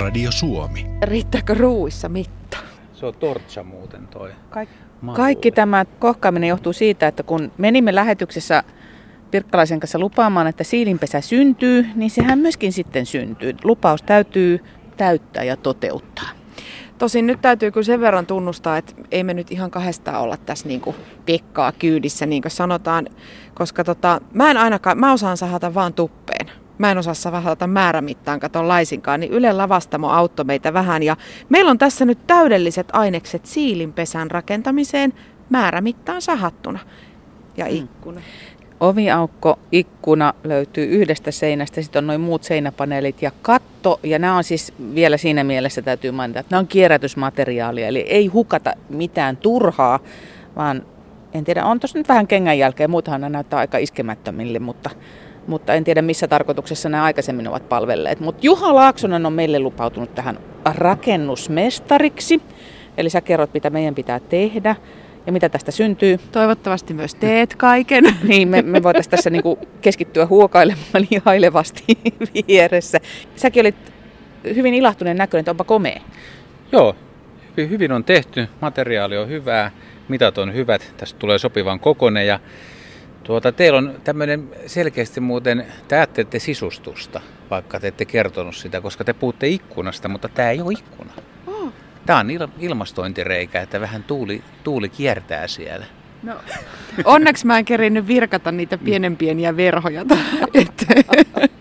Radio Suomi. Riittääkö ruuissa mitta? Se on tortsa muuten toi. Kaik- Kaikki tämä kohkaaminen johtuu siitä, että kun menimme lähetyksessä Pirkkalaisen kanssa lupaamaan, että siilinpesä syntyy, niin sehän myöskin sitten syntyy. Lupaus täytyy täyttää ja toteuttaa. Tosin nyt täytyy kyllä sen verran tunnustaa, että ei me nyt ihan kahdestaan olla tässä niin kuin pekkaa kyydissä, niin kuin sanotaan, koska tota, mä en ainakaan, mä osaan sahata vaan tuppeen. Mä en osaa sahata määrämittaan, katon laisinkaan, niin Yle Lavastamo auttoi meitä vähän. Ja meillä on tässä nyt täydelliset ainekset siilinpesän rakentamiseen määrämittaan sahattuna. Ja Mm. ikkuna. Oviaukko, ikkuna löytyy yhdestä seinästä, sitten on noin muut seinäpaneelit ja katto. Ja nämä on siis vielä siinä mielessä täytyy mainita, että nämä on kierrätysmateriaalia, eli ei hukata mitään turhaa, vaan en tiedä, on tuossa nyt vähän kengän jälkeen, muutahan nämä näyttää aika iskemättömille, mutta, mutta en tiedä missä tarkoituksessa nämä aikaisemmin ovat palvelleet. Mutta Juha Laaksonen on meille lupautunut tähän rakennusmestariksi, eli sä kerrot mitä meidän pitää tehdä ja mitä tästä syntyy. Toivottavasti myös teet kaiken. Niin, me, me voitaisiin tässä niinku keskittyä huokailemaan ihailevasti vieressä. Säkin olit hyvin ilahtuneen näköinen, että onpa komea. Joo, hyvin, hyvin on tehty. Materiaali on hyvää, mitat on hyvät. Tästä tulee sopivan kokonen ja tuota, teillä on tämmöinen selkeästi muuten, te ajattelette sisustusta, vaikka te ette kertonut sitä, koska te puhutte ikkunasta, mutta tämä ei ole ikkuna. Tämä on il- ilmastointireikä, että vähän tuuli, tuuli kiertää siellä. No, onneksi mä en kerinyt virkata niitä pienen pieniä verhoja. Että-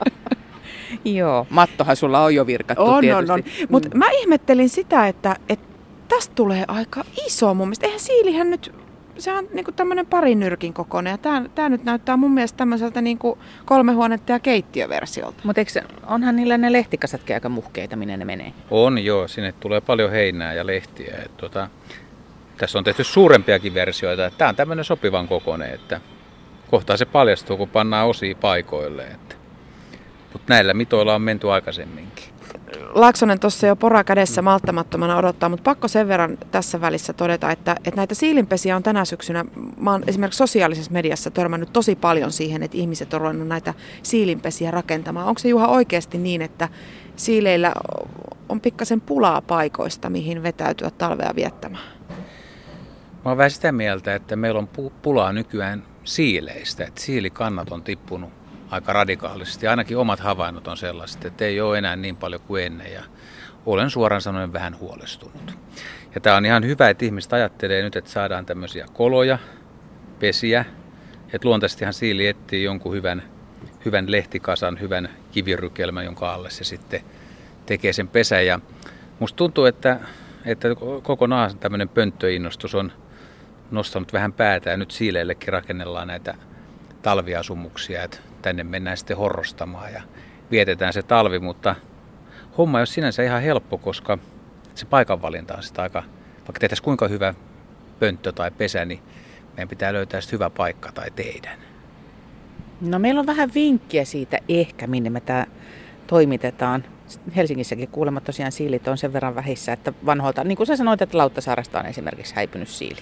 Joo, mattohan sulla on jo virkattu on, on, tietysti. on. Mutta mä ihmettelin sitä, että, että tästä tulee aika iso mun mielestä. Eihän siilihän nyt, se on niinku tämmöinen parin nyrkin kokoinen. Ja tää, tää nyt näyttää mun mielestä tämmöiseltä niinku kolme huonetta ja keittiöversiolta. Mutta onhan niillä ne lehtikasatkin aika muhkeita, minne ne menee? On joo, sinne tulee paljon heinää ja lehtiä. Et, tota, tässä on tehty suurempiakin versioita. Tämä on tämmöinen sopivan kokoinen, että kohtaa se paljastuu, kun pannaan osia paikoille. Että. Mutta näillä mitoilla on menty aikaisemminkin. Laaksonen tuossa jo pora kädessä malttamattomana odottaa, mutta pakko sen verran tässä välissä todeta, että, että näitä siilinpesiä on tänä syksynä, mä oon esimerkiksi sosiaalisessa mediassa törmännyt tosi paljon siihen, että ihmiset on ruvennut näitä siilinpesiä rakentamaan. Onko se Juha oikeasti niin, että siileillä on pikkasen pulaa paikoista, mihin vetäytyä talvea viettämään? Mä oon vähän sitä mieltä, että meillä on pu- pulaa nykyään siileistä. Että siilikannat on tippunut aika radikaalisesti. Ainakin omat havainnot on sellaiset, että ei ole enää niin paljon kuin ennen. Ja olen suoraan sanoen vähän huolestunut. Ja tämä on ihan hyvä, että ihmiset ajattelee nyt, että saadaan tämmöisiä koloja, pesiä. Että luontaisestihan siili etsii jonkun hyvän, hyvän lehtikasan, hyvän kivirykelmän, jonka alle se sitten tekee sen pesän. Ja musta tuntuu, että, että kokonaan tämmöinen pönttöinnostus on nostanut vähän päätä ja nyt siileillekin rakennellaan näitä talviasumuksia, että tänne mennään sitten horrostamaan ja vietetään se talvi, mutta homma ei ole sinänsä ihan helppo, koska se paikanvalinta on sitä aika, vaikka tehtäisiin kuinka hyvä pönttö tai pesä, niin meidän pitää löytää sitten hyvä paikka tai teidän. No meillä on vähän vinkkiä siitä ehkä, minne me tämä toimitetaan. Helsingissäkin kuulemma tosiaan siilit on sen verran vähissä, että vanhoilta, niin kuin sä sanoit, että Lauttasaaresta on esimerkiksi häipynyt siili.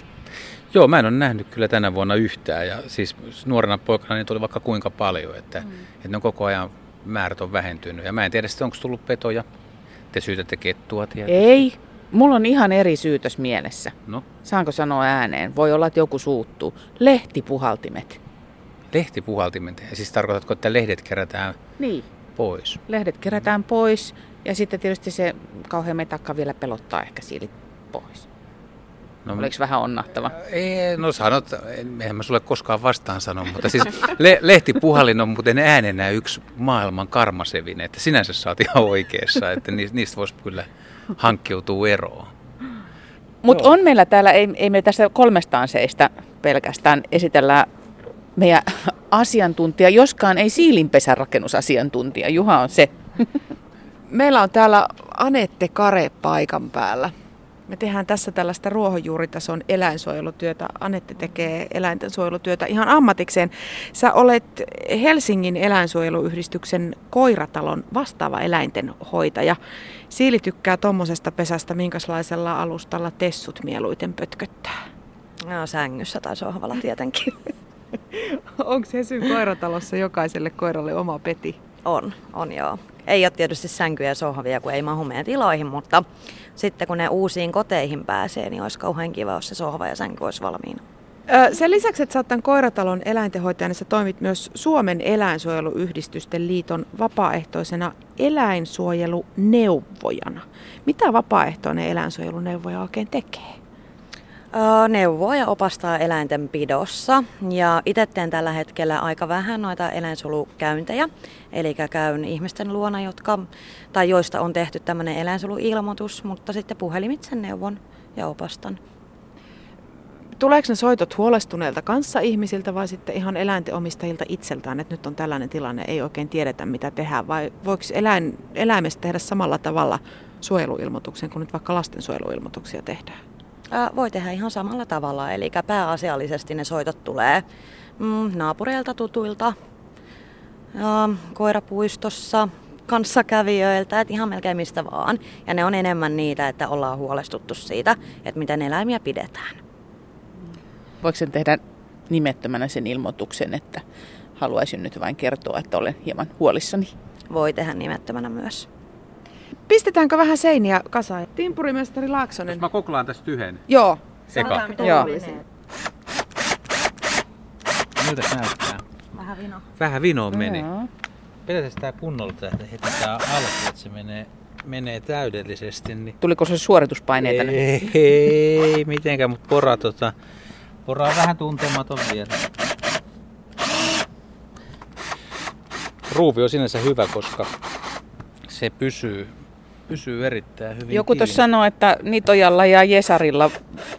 Joo, mä en ole nähnyt kyllä tänä vuonna yhtään ja siis nuorena poikana niitä oli vaikka kuinka paljon, että, mm. että ne on koko ajan määrät on vähentynyt ja mä en tiedä sitten onko tullut petoja. Te syytätte kettua tietysti. Ei, mulla on ihan eri syytös mielessä. No, Saanko sanoa ääneen? Voi olla, että joku suuttuu. Lehtipuhaltimet. lehtipuhaltimet. Ja siis tarkoitatko, että lehdet kerätään Niin. pois? Lehdet kerätään pois ja sitten tietysti se kauhean metakka vielä pelottaa ehkä siilit pois. No, Oliko vähän onnahtava? Ei, no sanot, en, mä sulle koskaan vastaan sano, mutta siis le, lehtipuhalin on muuten äänenä yksi maailman karmasevin, että sinänsä sä oot ihan oikeassa, että ni- niistä voisi kyllä hankkiutua eroon. Mutta on meillä täällä, ei, ei me tässä kolmestaan seistä pelkästään esitellään meidän asiantuntija, joskaan ei siilinpesän rakennusasiantuntija. Juha on se. Meillä on täällä Anette Kare paikan päällä. Me tehdään tässä tällaista ruohonjuuritason eläinsuojelutyötä. Anette tekee eläintensuojelutyötä ihan ammatikseen. Sä olet Helsingin eläinsuojeluyhdistyksen koiratalon vastaava eläintenhoitaja. Siili tykkää tommosesta pesästä, minkälaisella alustalla tessut mieluiten pötköttää. No, sängyssä tai sohvalla tietenkin. Onko Hesyn koiratalossa jokaiselle koiralle oma peti? On, on joo. Ei ole tietysti sänkyjä ja sohvia, kun ei mahu meidän tiloihin, mutta sitten kun ne uusiin koteihin pääsee, niin olisi kauhean kiva, jos se sohva ja sänky olisi valmiina. Sen lisäksi, että oot tämän koiratalon eläintenhoitajana, niin sä toimit myös Suomen eläinsuojeluyhdistysten liiton vapaaehtoisena eläinsuojeluneuvojana. Mitä vapaaehtoinen eläinsuojeluneuvoja oikein tekee? Neuvoo ja opastaa eläintenpidossa ja itse teen tällä hetkellä aika vähän noita eläinsulukäyntejä. Eli käyn ihmisten luona, jotka, tai joista on tehty tämmöinen eläinsuluilmoitus, mutta sitten puhelimitse neuvon ja opastan. Tuleeko ne soitot huolestuneilta kanssa ihmisiltä vai sitten ihan eläintenomistajilta itseltään, että nyt on tällainen tilanne, ei oikein tiedetä mitä tehdään vai voiko eläin, eläimestä tehdä samalla tavalla suojeluilmoituksen kuin nyt vaikka lastensuojeluilmoituksia tehdään? Ää, voi tehdä ihan samalla tavalla, eli pääasiallisesti ne soitot tulee mm, naapureilta, tutuilta, ää, koirapuistossa, kanssakävijöiltä, että ihan melkein mistä vaan. Ja ne on enemmän niitä, että ollaan huolestuttu siitä, että miten eläimiä pidetään. Voiko sen tehdä nimettömänä sen ilmoituksen, että haluaisin nyt vain kertoa, että olen hieman huolissani? Voi tehdä nimettömänä myös. Pistetäänkö vähän seiniä kasaan? Timpurimestari Laaksonen. Jos mä koklaan tästä yhden. Joo. Eka. Joo. Miltä näyttää? Vähän vino. Vähän vinoon meni. Joo. Pidetään sitä kunnolla tätä heti tää alku, että se menee, menee täydellisesti. Niin... Tuliko se suorituspaineita nyt? Ei, ei mitenkään, mutta pora, tota, pora on vähän tuntematon vielä. Ruuvi on sinänsä hyvä, koska se pysyy, pysyy erittäin hyvin Joku tuossa sanoi, että Nitojalla ja Jesarilla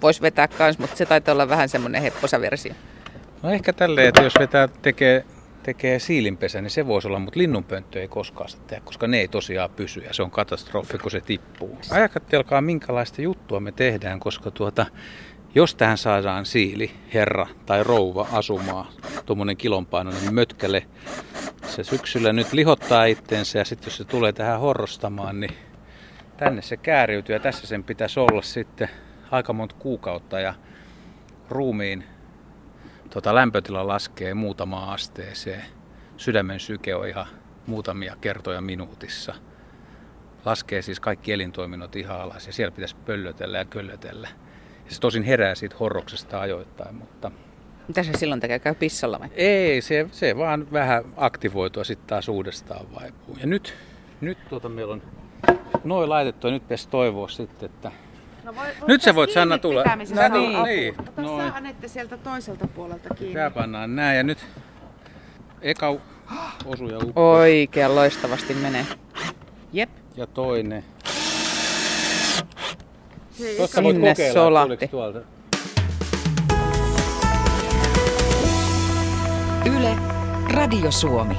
voisi vetää kans, mutta se taitaa olla vähän semmoinen hepposa versio. No ehkä tälleen, että jos vetää, tekee, tekee siilinpesä, niin se voisi olla, mutta linnunpönttö ei koskaan sitä tehdä, koska ne ei tosiaan pysy ja se on katastrofi, kun se tippuu. Ajakattelkaa, minkälaista juttua me tehdään, koska tuota, jos tähän saadaan siili, herra tai rouva asumaan, tuommoinen kilonpainoinen mötkäle, se syksyllä nyt lihottaa itteensä ja sitten jos se tulee tähän horrostamaan, niin tänne se kääriytyy ja tässä sen pitäisi olla sitten aika monta kuukautta ja ruumiin tota, lämpötila laskee muutamaan asteeseen. Sydämen syke on ihan muutamia kertoja minuutissa. Laskee siis kaikki elintoiminnot ihan alas ja siellä pitäisi pöllötellä ja köllötellä. Ja se tosin herää siitä horroksesta ajoittain, mutta Mitä se silloin tekee? Käy pissalla vai? ei, se, se vaan vähän aktivoitua sitten taas uudestaan vaipuu. Ja nyt, nyt tuota meillä on noin laitettu ja nyt pitäisi toivoa sitten, että No voi, Nyt sä voit, Sanna, tulla. No niin, niin. Ota Noin. sä Anette sieltä toiselta puolelta kiinni. Tää pannaan näin ja nyt eka osu ja uppo. Oikein loistavasti menee. Jep. Ja toinen. Hei, Tuossa voit Sinne kokeilla, solahti. tuolta. Yle, Radio Suomi.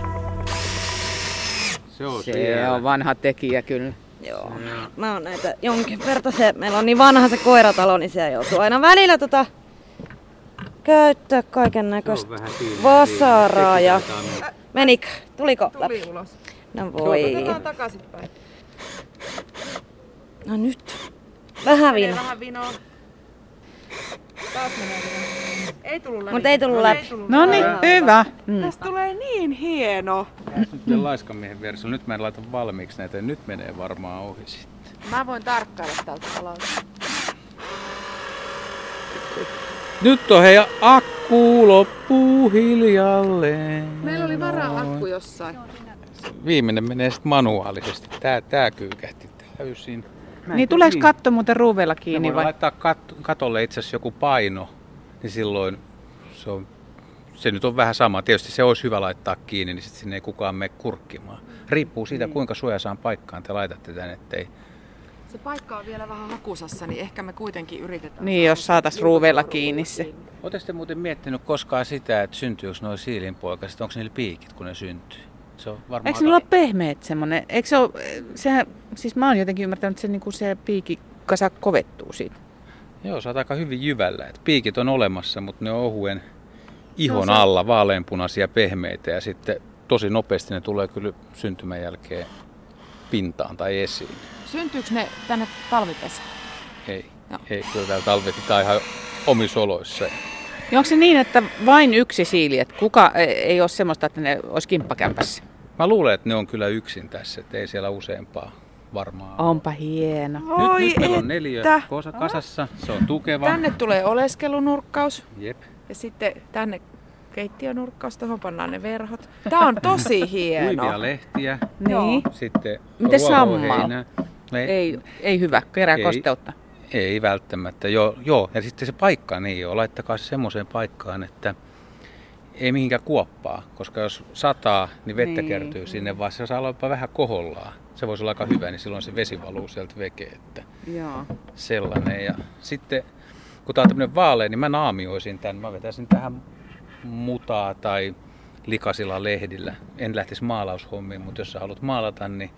Se on Se siellä. on vanha tekijä kyllä. Joo. Mä oon näitä jonkin verran se, meillä on niin vanha se koiratalo, niin siellä joutuu aina välillä tota käyttää kaiken näköistä vasaraa ja... Menikö? Tuliko Tuli läpi? ulos. No voi. Otetaan takaisinpäin. No nyt. Vähän Menee vino. vähän vinoa. Taas menee vinoa. Ei tullut läpi. Mut ei tullut läpi. tullut No niin, läpi. hyvä. Mm. Tästä tulee niin hieno. Nyt vielä laiskamiehen versio. Nyt mä en laita valmiiksi näitä ja nyt menee varmaan ohi sitten. Mä voin tarkkailla tältä alalta. Nyt on hei akku loppuu hiljalleen. Meillä oli vara-akku jossain. Viimeinen menee sitten manuaalisesti. Tää, tää kyykähti täysin. Niin tuleeko katto muuten ruuveilla kiinni vai? laittaa kat- katolle itse asiassa joku paino, niin silloin se, on, se nyt on vähän sama. Tietysti se olisi hyvä laittaa kiinni, niin sitten sinne ei kukaan mene kurkkimaan. Riippuu siitä, Niin. kuinka suojasaan paikkaan te laitatte tänne, ettei Se paikka on vielä vähän hakusassa, niin ehkä me kuitenkin yritetään. Niin, jos saatais ruuveilla kiinni se. Oletteko te muuten miettinyt koskaan sitä, että syntyykö nuo siilinpoikaset, onko niillä piikit, kun ne syntyy? Se on varmaan Eikö niillä ole pehmeät semmonen? Eikö se ole, sehän, siis mä oon jotenkin ymmärtänyt, että se, niinku se piikikasa kovettuu siitä. Joo, sä oot aika hyvin jyvällä. Et piikit on olemassa, mutta ne on ohuen ihon No se- alla, vaaleanpunaisia pehmeitä ja sitten tosi nopeasti ne tulee kyllä syntymän jälkeen pintaan tai esiin. Syntyykö ne tänne talvipesään? Ei, Joo. ei kyllä täällä talvetitaan ihan omissa oloissa. Ja onko se niin, että vain yksi siili, että kuka ei- ei ole semmoista, että ne olisi kimppakämpässä? Mä luulen, että ne on kyllä yksin tässä, että ei siellä useampaa varmaan. Onpa hieno. Oi nyt, nyt meillä on neljä kosa kasassa, se on tukeva. Tänne tulee oleskelunurkkaus Jep. ja sitten tänne keittiönurkkaus, tuohon pannaan ne verhot. Tää on tosi hieno. Kuivia lehtiä, Niin. sitten Miten ruohoheinää. Ei, Ei, ei hyvä, kerää Ei. kosteutta. Ei välttämättä, joo, joo. Ja sitten se paikka niin joo, laittakaa se semmoiseen paikkaan, että ei mihinkään kuoppaa, koska jos sataa, niin vettä Niin. niin. kertyy sinne, vaan se saa olla jopa vähän kohollaan. Se voisi olla aika hyvä, niin silloin se vesi valuu sieltä vekeen, että Joo. sellainen. Ja sitten kun tää on tämmöinen vaalea, niin mä naamioisin tämän. Mä vetäisin tähän mutaa tai likasilla lehdillä. En lähtisi maalaushommiin, mutta jos sä haluat maalata, niin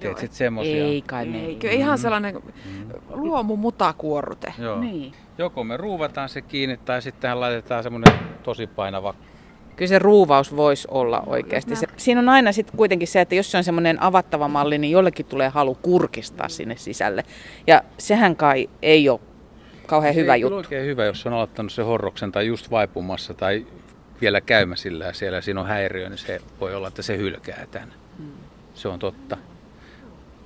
teet sitten semmosia. Ei kai me. Eikö ihan sellainen luomu mutakuorrute. Joo. Niin. Joko me ruuvataan se kiinni tai sitten tähän laitetaan semmoinen tosi painava. Kyllä se ruuvaus voisi olla oikeasti. Se, siinä on aina sitten kuitenkin se, että jos se on semmoinen avattava malli, niin jollekin tulee halu kurkistaa sinne sisälle. Ja sehän kai ei ole kauhean Se hyvä ei juttu. oikein hyvä, jos on aloittanut se horroksen tai just vaipumassa tai vielä käymäsillä ja siellä siinä on häiriö, niin se voi olla, että se hylkää tämän. Mm. Se on totta.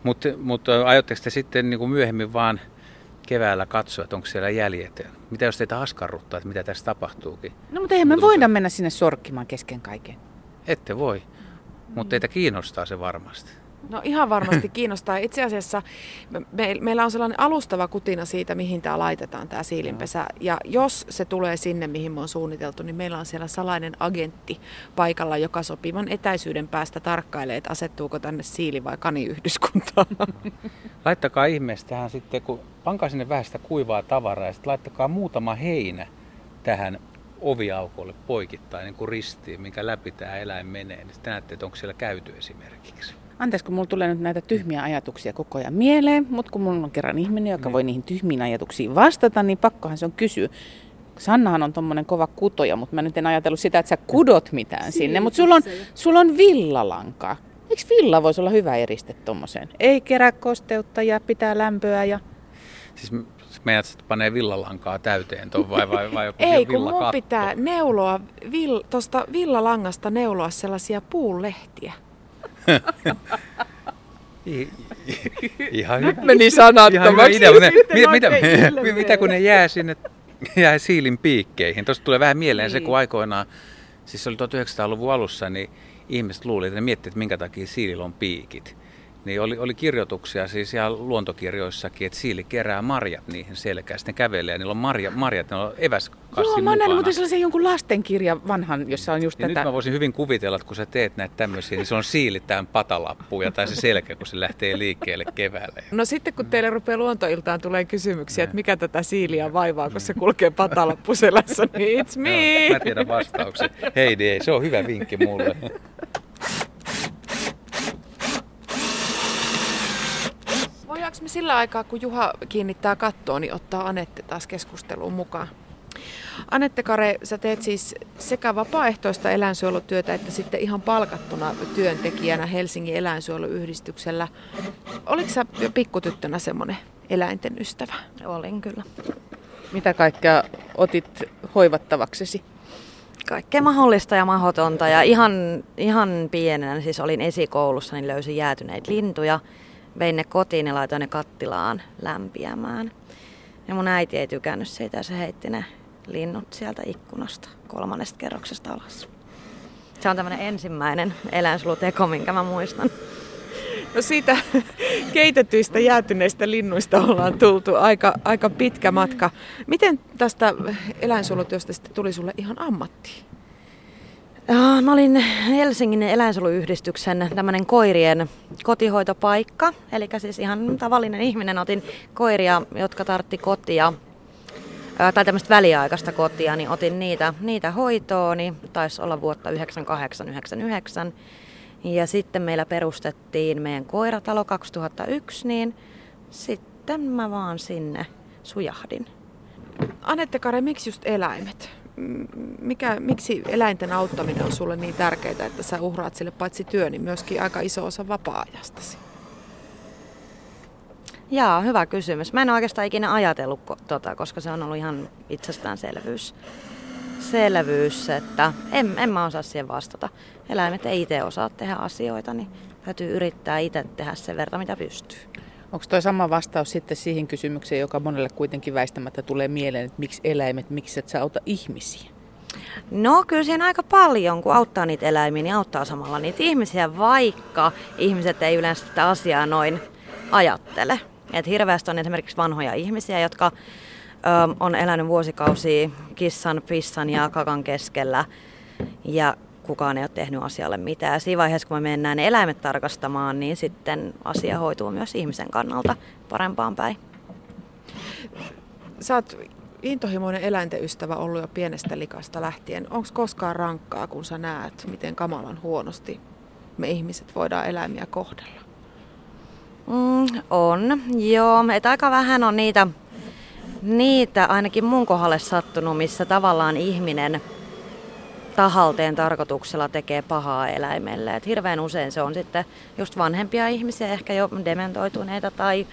Mutta mut, aiotteko te sitten niin kuin myöhemmin vaan keväällä katsoa, että onko siellä jäljet? Mitä jos teitä askarruttaa, että mitä tässä tapahtuukin? No mutta eihän me voida mennä sinne sorkkimaan kesken kaiken. Ette voi, mutta teitä kiinnostaa se varmasti. No ihan varmasti kiinnostaa. Itse asiassa me, me, meillä on sellainen alustava kutina siitä, mihin tämä laitetaan, tämä siilinpesä. Ja jos se tulee sinne, mihin me on suunniteltu, niin meillä on siellä salainen agentti paikalla, joka sopivan etäisyyden päästä tarkkailee, että asettuuko tänne siili- vai kaniyhdyskuntaan. Laittakaa ihmeessä tähän sitten, kun pankaa sinne vähän sitä kuivaa tavaraa ja sitten laittakaa muutama heinä tähän oviaukolle poikittain niin kuin ristiin, minkä läpi tämä eläin menee. Niin sitten näette, että onko siellä käyty esimerkiksi. Anteeksi, kun mulla tulee nyt näitä tyhmiä ajatuksia koko ajan mieleen, mutta kun mulla on kerran ihminen, joka Niin. voi niihin tyhmiin ajatuksiin vastata, niin pakkohan se on kysyä. Sannahan on tommonen kova kutoja, mutta mä nyt en ajatellut sitä, että sä kudot mitään sinne, mutta sulla on, sulla on villalankaa. Eikö villa voisi olla hyvä eriste tommoseen? Ei kerää kosteutta ja pitää lämpöä ja... Siis meidät sitten panee villalankaa täyteen tuon vai, vai, vai joku Ei, kun mun pitää neuloa, vill, tuosta villalangasta neuloa sellaisia puulehtiä. Ihan hyvä. Meni Ihan sanattomaksi. idea, mutta ne, mitä, mitä, mitä kun ne jää sinne, jää siilin piikkeihin. Tuosta tulee vähän mieleen se, Niin. kun aikoinaan, siis se oli 1900-luvun alussa, niin ihmiset luulivat, että ne miettivät, että minkä takia siilillä on piikit. Niin oli, oli kirjoituksia siis ihan luontokirjoissakin, että siili kerää marjat niihin selkään. Sitten kävelee ja niillä on marja, marjat, ne on eväskassi Joo, mä oon nähnyt muuten sellaisen jonkun lastenkirjan vanhan, jossa on just Ja tätä... nyt mä voisin hyvin kuvitella, että kun sä teet näitä tämmöisiä, niin se on siili tähän patalappuun ja tai se selkä, kun se lähtee liikkeelle keväällä. No sitten kun teille rupeaa luontoiltaan tulee kysymyksiä, että mikä tätä siiliä vaivaa, kun se kulkee patalappuselässä, niin it's me. Joo, mä tiedän vastauksen. Heidi, ei, se on hyvä vinkki mulle. Voidaanko me sillä aikaa, kun Juha kiinnittää kattoon, niin ottaa Anette taas keskusteluun mukaan? Anette Kare, sä teet siis sekä vapaaehtoista eläinsuojelutyötä että sitten ihan palkattuna työntekijänä Helsingin eläinsuojeluyhdistyksellä. Oliko sä jo pikkutyttönä semmoinen eläinten ystävä? Olin kyllä. Mitä kaikkea otit hoivattavaksesi? Kaikkea mahdollista ja mahdotonta. Ja ihan, ihan pienenä, siis olin esikoulussa, niin löysin jäätyneitä lintuja. Vein ne kotiin ja laitoin ne kattilaan lämpiämään. Ja mun äiti ei tykännyt siitä ja se heitti ne linnut sieltä ikkunasta kolmannesta kerroksesta alas. Se on tämmöinen ensimmäinen eläinsuojeluteko, minkä mä muistan. No siitä keitetyistä jäätyneistä linnuista ollaan tultu aika, aika pitkä matka. Miten tästä eläinsuojelutyöstä sitten tuli sulle ihan ammatti? Mä olin Helsingin eläinsuojeluyhdistyksen tämmöinen koirien kotihoitopaikka. Eli siis ihan tavallinen ihminen otin koiria, jotka tartti kotia tai tämmöistä väliaikaista kotia, niin otin niitä, niitä hoitoon, niin taisi olla vuotta 98-99. Ja sitten meillä perustettiin meidän koiratalo 2001, niin sitten mä vaan sinne sujahdin. Anette Kare, miksi just eläimet? Mikä, miksi eläinten auttaminen on sulle niin tärkeää, että sä uhraat sille paitsi työ, niin myöskin aika iso osa vapaa-ajastasi? Jaa, hyvä kysymys. Mä en oikeastaan ikinä ajatellut tota, koska se on ollut ihan itsestäänselvyys. selvyys, että en, en mä osaa siihen vastata. Eläimet ei itse osaa tehdä asioita, niin täytyy yrittää itse tehdä sen verran, mitä pystyy. Onko tuo sama vastaus sitten siihen kysymykseen, joka monelle kuitenkin väistämättä tulee mieleen, että miksi eläimet, miksi et sä auta ihmisiä? No kyllä siinä aika paljon, kun auttaa niitä eläimiä, niin auttaa samalla niitä ihmisiä, vaikka ihmiset ei yleensä sitä asiaa noin ajattele. Et hirveästi on esimerkiksi vanhoja ihmisiä, jotka ö, on elänyt vuosikausia kissan, pissan ja kakan keskellä ja kukaan ei ole tehnyt asialle mitään. Ja siinä vaiheessa, kun me mennään ne eläimet tarkastamaan, niin sitten asia hoituu myös ihmisen kannalta parempaan päin. Sä oot intohimoinen eläinten ystävä ollut jo pienestä likasta lähtien. Onko koskaan rankkaa, kun sä näet, miten kamalan huonosti me ihmiset voidaan eläimiä kohdella? Mm, on, joo. Et aika vähän on niitä, niitä ainakin mun kohdalle sattunut, missä tavallaan ihminen tahalteen tarkoituksella tekee pahaa eläimelle. Et hirveän usein se on sitten just vanhempia ihmisiä, ehkä jo dementoituneita tai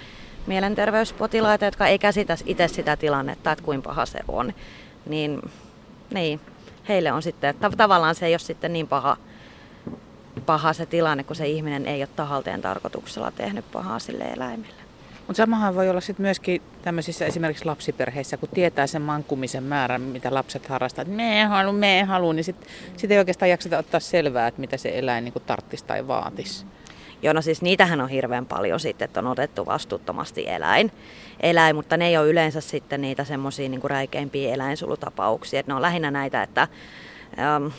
mielenterveyspotilaita, jotka ei käsitä itse sitä tilannetta, että kuinka paha se on. Niin, niin heille on sitten, tavallaan se ei ole sitten niin paha, paha se tilanne, kun se ihminen ei ole tahalteen tarkoituksella tehnyt pahaa sille eläimelle. Mutta samahan voi olla sitten myöskin tämmöisissä esimerkiksi lapsiperheissä, kun tietää sen mankumisen määrän, mitä lapset harrastavat, että me haluan, me haluan, niin sitten sit ei oikeastaan jakseta ottaa selvää, että mitä se eläin niin tarttisi tai vaatisi. Joo, no siis niitähän on hirveän paljon sitten, että on otettu vastuuttomasti eläin, eläin mutta ne ei ole yleensä sitten niitä semmoisia niin räikeimpiä eläinsulutapauksia. Että ne on lähinnä näitä, että äm,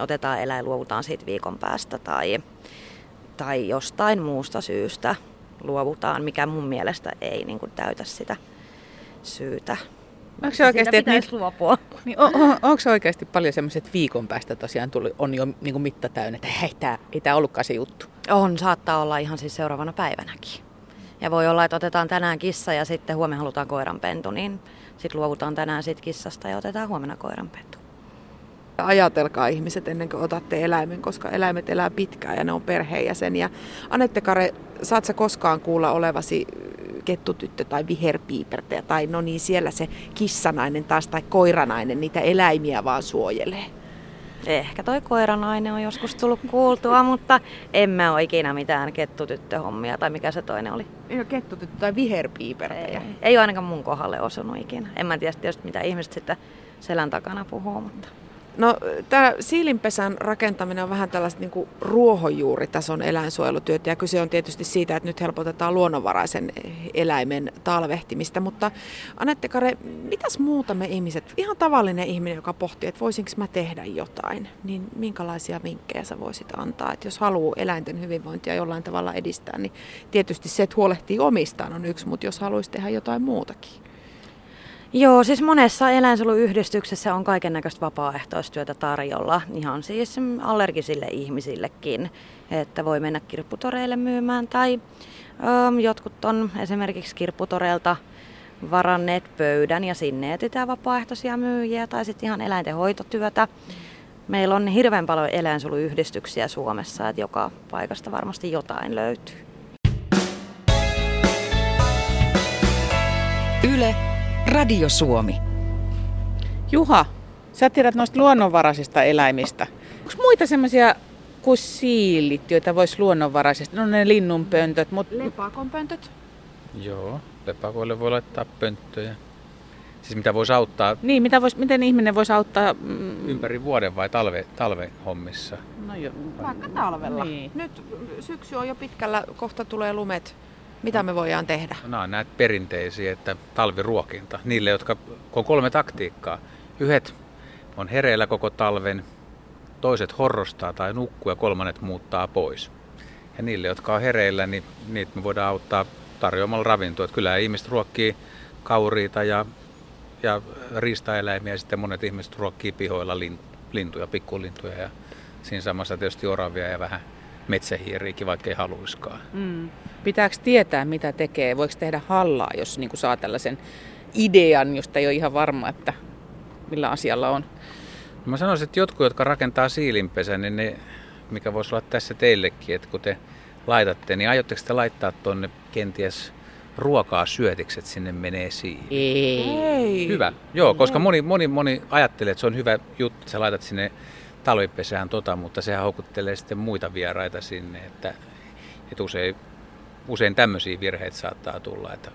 otetaan eläin, luovutaan siitä viikon päästä tai, tai jostain muusta syystä luovutaan, mikä mun mielestä ei niin kuin täytä sitä syytä. Onko se oikeasti, että niitä, luopua. Niin on, on, onko se oikeasti paljon semmoiset viikon päästä tosiaan tuli, on jo niin kuin mitta täynnä, että hei, tämä, ei tämä ollutkaan se juttu? On, saattaa olla ihan siis seuraavana päivänäkin. Ja voi olla, että otetaan tänään kissa ja sitten huomenna halutaan koiranpentu, niin sitten luovutaan tänään sit kissasta ja otetaan huomenna koiranpentu. Ajatelkaa ihmiset ennen kuin otatte eläimen, koska eläimet elää pitkään ja ne on perheenjäseniä. Anette Kare, saat sä koskaan kuulla olevasi kettutyttö tai viherpiipertäjä tai no niin siellä se kissanainen taas tai koiranainen niitä eläimiä vaan suojelee? Ehkä toi koiranainen on joskus tullut kuultua, mutta en mä ole ikinä mitään kettutyttöhommia tai mikä se toinen oli. Ei kettutyttö tai viherpiipertäjä. Ei, ei ole ainakaan mun kohdalle osunut ikinä. En mä tiedä tietysti mitä ihmiset sitten selän takana puhuu, mutta... No tämä siilinpesän rakentaminen on vähän tällaista niin kuin ruohonjuuritason eläinsuojelutyötä ja kyse on tietysti siitä, että nyt helpotetaan luonnonvaraisen eläimen talvehtimista, mutta Anette Kare, mitäs muuta me ihmiset, ihan tavallinen ihminen, joka pohtii, että voisinko mä tehdä jotain, niin minkälaisia vinkkejä sä voisit antaa, että jos haluaa eläinten hyvinvointia jollain tavalla edistää, niin tietysti se, että huolehtii omistaan on yksi, mutta jos haluaisi tehdä jotain muutakin. Joo, siis monessa eläinsuojeluyhdistyksessä on kaiken näköistä vapaaehtoistyötä tarjolla, ihan siis allergisille ihmisillekin, että voi mennä kirpputoreille myymään tai ö, jotkut on esimerkiksi kirpputoreilta varanneet pöydän ja sinne etsitään vapaaehtoisia myyjiä tai sitten ihan eläinten hoitotyötä. Meillä on hirveän paljon eläinsuojeluyhdistyksiä Suomessa, että joka paikasta varmasti jotain löytyy. Yle Radio Suomi. Juha, sä tiedät noista luonnonvaraisista eläimistä. Onko muita semmoisia kuin siilit, joita voisi luonnonvaraisesti? No ne linnunpöntöt, mutta... Lepakonpöntöt? Joo, lepakoille voi laittaa pönttöjä. Siis mitä voisi auttaa? Niin, mitä vois, miten ihminen voisi auttaa? Mm... Ympäri vuoden vai talve, talvehommissa? No jo, vaikka talvella. Niin. Nyt syksy on jo pitkällä, kohta tulee lumet. Mitä me voidaan tehdä? No, nämä näitä perinteisiä, että talviruokinta. Niille, jotka on kolme taktiikkaa. Yhdet on hereillä koko talven, toiset horrostaa tai nukkuu ja kolmannet muuttaa pois. Ja niille, jotka on hereillä, niin niitä me voidaan auttaa tarjoamalla ravintoa. Että kyllä ihmiset ruokkii kauriita ja, ja riistaeläimiä ja sitten monet ihmiset ruokkii pihoilla lintuja, pikkulintuja ja siinä samassa tietysti oravia ja vähän metsähiiriäkin, vaikka ei haluiskaan. Mm. Pitääkö tietää, mitä tekee? Voiko tehdä hallaa, jos niin kuin saa tällaisen idean, josta ei ole ihan varma, että millä asialla on? Mä sanoisin, että jotkut, jotka rakentaa siilinpesän, niin ne, mikä voisi olla tässä teillekin, että kun te laitatte, niin aiotteko te laittaa tuonne kenties ruokaa syötiksi, että sinne menee siili. Ei. Ei. Hyvä. Joo, koska moni, moni, moni ajattelee, että se on hyvä juttu, että sä laitat sinne talvipesään tota, mutta sehän houkuttelee sitten muita vieraita sinne, että, että usein, usein tämmöisiä virheitä saattaa tulla, että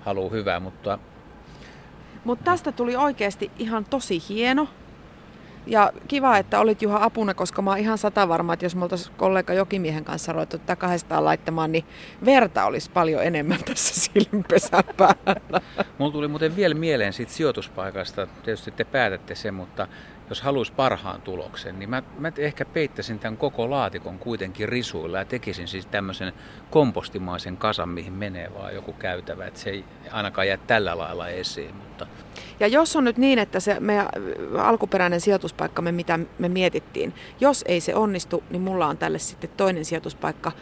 haluaa hyvää, mutta Mutta tästä tuli oikeasti ihan tosi hieno. Ja kiva, että olit Juha apuna, koska mä oon ihan sata varma, että jos me oltaisiin kollega Jokimiehen kanssa ruvettu tätä kahdestaan laittamaan, niin verta olisi paljon enemmän tässä silmänpesän päällä. Mulla tuli muuten vielä mieleen siitä sijoituspaikasta, tietysti te päätätte sen, mutta jos haluaisi parhaan tuloksen, niin mä, mä ehkä peittäisin tämän koko laatikon kuitenkin risuilla ja tekisin siis tämmöisen kompostimaisen kasan, mihin menee vaan joku käytävä, että se ei ainakaan jää tällä lailla esiin, mutta Ja jos on nyt niin, että se meidän alkuperäinen sijoituspaikkamme, mitä me mietittiin, jos ei se onnistu, niin mulla on tälle sitten toinen sijoituspaikka.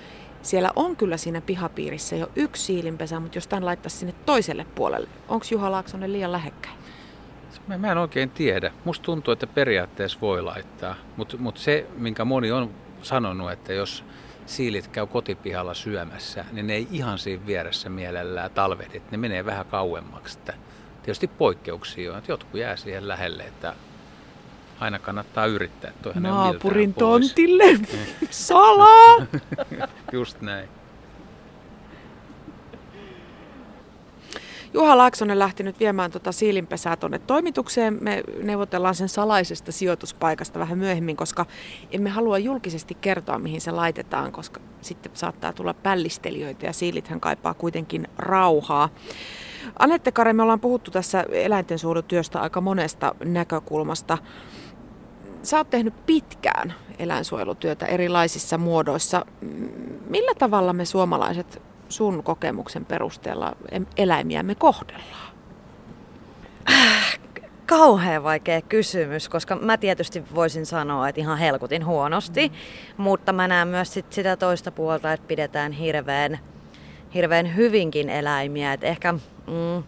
Siellä on kyllä siinä pihapiirissä jo yksi siilinpesä, mutta jos tämän laittaisi sinne toiselle puolelle, onko Juha Laaksonen liian lähekkäin? Mä, mä en oikein tiedä. Musta tuntuu, että periaatteessa voi laittaa, mutta mut se, minkä moni on sanonut, että jos siilit käy kotipihalla syömässä, niin ne ei ihan siinä vieressä mielellään talvehdit. Ne menee vähän kauemmaksi. Että tietysti poikkeuksia on, että jotkut jää siihen lähelle, että aina kannattaa yrittää. Toihan Naapurin tontille. Salaa! Just näin. Juha Laaksonen lähti nyt viemään tuota siilinpesää tuonne toimitukseen. Me neuvotellaan sen salaisesta sijoituspaikasta vähän myöhemmin, koska emme halua julkisesti kertoa, mihin se laitetaan, koska sitten saattaa tulla pällistelijöitä ja siilithän kaipaa kuitenkin rauhaa. Anette Kare, me ollaan puhuttu tässä eläintensuojelutyöstä aika monesta näkökulmasta. Sä oot tehnyt pitkään eläinsuojelutyötä erilaisissa muodoissa. Millä tavalla me suomalaiset sun kokemuksen perusteella eläimiämme kohdellaan? Kauhean vaikea kysymys, koska mä tietysti voisin sanoa, että ihan helkutin huonosti, mutta mä näen myös sit sitä toista puolta, että pidetään hirveän, hirveän hyvinkin eläimiä. Et ehkä, mm,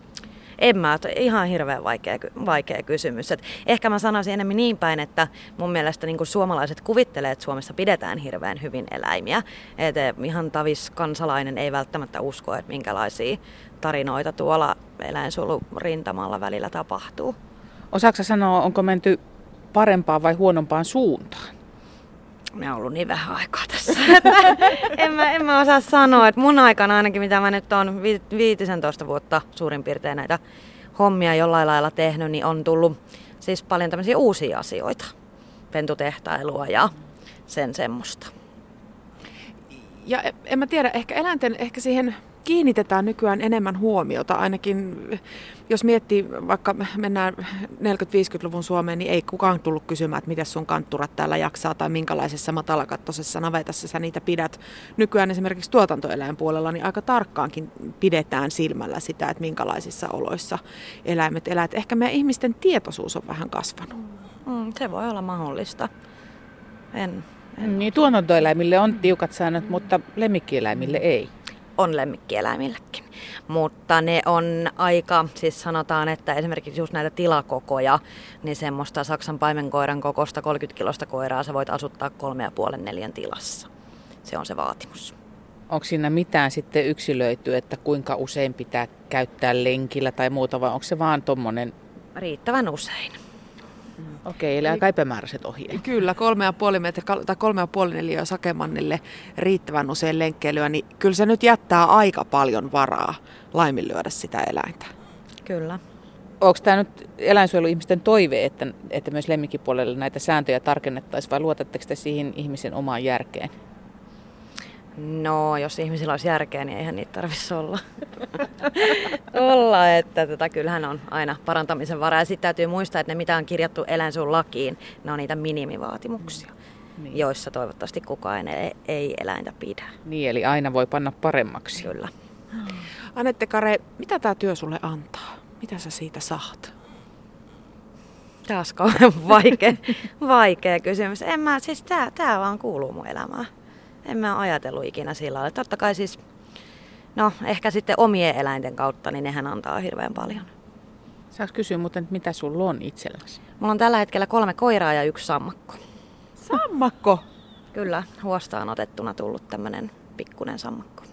en mä, ihan hirveän vaikea, vaikea kysymys. Et ehkä mä sanoisin enemmän niin päin, että mun mielestä niin suomalaiset kuvittelee, että Suomessa pidetään hirveän hyvin eläimiä. Et eh, ihan tavis kansalainen ei välttämättä usko, että minkälaisia tarinoita tuolla eläinsuojelurintamalla välillä tapahtuu. Osaatko sanoa, onko menty parempaan vai huonompaan suuntaan? Me on ollut niin vähän aikaa tässä. en, mä, en mä osaa sanoa, että mun aikana ainakin, mitä mä nyt on 15 vuotta suurin piirtein näitä hommia jollain lailla tehnyt, niin on tullut siis paljon tämmöisiä uusia asioita. Pentutehtailua ja sen semmoista. Ja e- en mä tiedä, ehkä eläinten, ehkä siihen kiinnitetään nykyään enemmän huomiota. Ainakin jos miettii, vaikka mennään 40-50-luvun Suomeen, niin ei kukaan tullut kysymään, että miten sun kantturat täällä jaksaa tai minkälaisessa matalakattoisessa navetassa sä niitä pidät. Nykyään esimerkiksi tuotantoeläinpuolella niin aika tarkkaankin pidetään silmällä sitä, että minkälaisissa oloissa eläimet elää. Et ehkä meidän ihmisten tietoisuus on vähän kasvanut. Mm, se voi olla mahdollista. En, en. Niin tuotantoeläimille on tiukat säännöt, mutta lemmikkieläimille ei. On lemmikkieläimillekin. Mutta ne on aika, siis sanotaan, että esimerkiksi just näitä tilakokoja, niin semmoista Saksan paimenkoiran kokosta 30 kilosta koiraa sä voit asuttaa kolme ja puolen neljän tilassa. Se on se vaatimus. Onko siinä mitään sitten yksilöity, että kuinka usein pitää käyttää lenkillä tai muuta, vai onko se vaan tuommoinen, Riittävän usein. Okei, eli aika epämääräiset ohjeet. Kyllä, kolme ja puoli metriä tai kolme ja puoli neliöä sakemannille riittävän usein lenkkeilyä, niin kyllä se nyt jättää aika paljon varaa laiminlyödä sitä eläintä. Kyllä. Onko tämä nyt eläinsuojeluihmisten toive, että, että myös lemmikkipuolella näitä sääntöjä tarkennettaisiin, vai luotatteko te siihen ihmisen omaan järkeen? No, jos ihmisillä olisi järkeä, niin eihän niitä tarvitsisi olla. olla, että tota, kyllähän on aina parantamisen varaa. Ja sitten täytyy muistaa, että ne mitä on kirjattu eläinsuojelulakiin, ne on niitä minimivaatimuksia, Niin. joissa toivottavasti kukaan ei, ei eläintä pidä. Niin, eli aina voi panna paremmaksi. Kyllä. Anette Kare, mitä tämä työ sulle antaa? Mitä sä siitä saat? Taas kauhean vaikea, vaikea kysymys. En mä, siis tää, tää vaan kuuluu mun elämään. En mä ajatellut ikinä sillä lailla. Totta kai siis, no ehkä sitten omien eläinten kautta, niin nehän antaa hirveän paljon. Saanko kysyä muuten, että mitä sulla on itselläsi? Mulla on tällä hetkellä kolme koiraa ja yksi sammakko. Sammakko! Kyllä, huostaan otettuna tullut tämmönen pikkunen sammakko.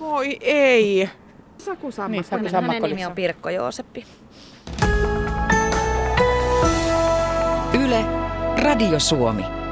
Voi ei! Saku Sammakko. Niin, Saku Hänen nimi on Pirkko Jooseppi. Yle, Radio Suomi.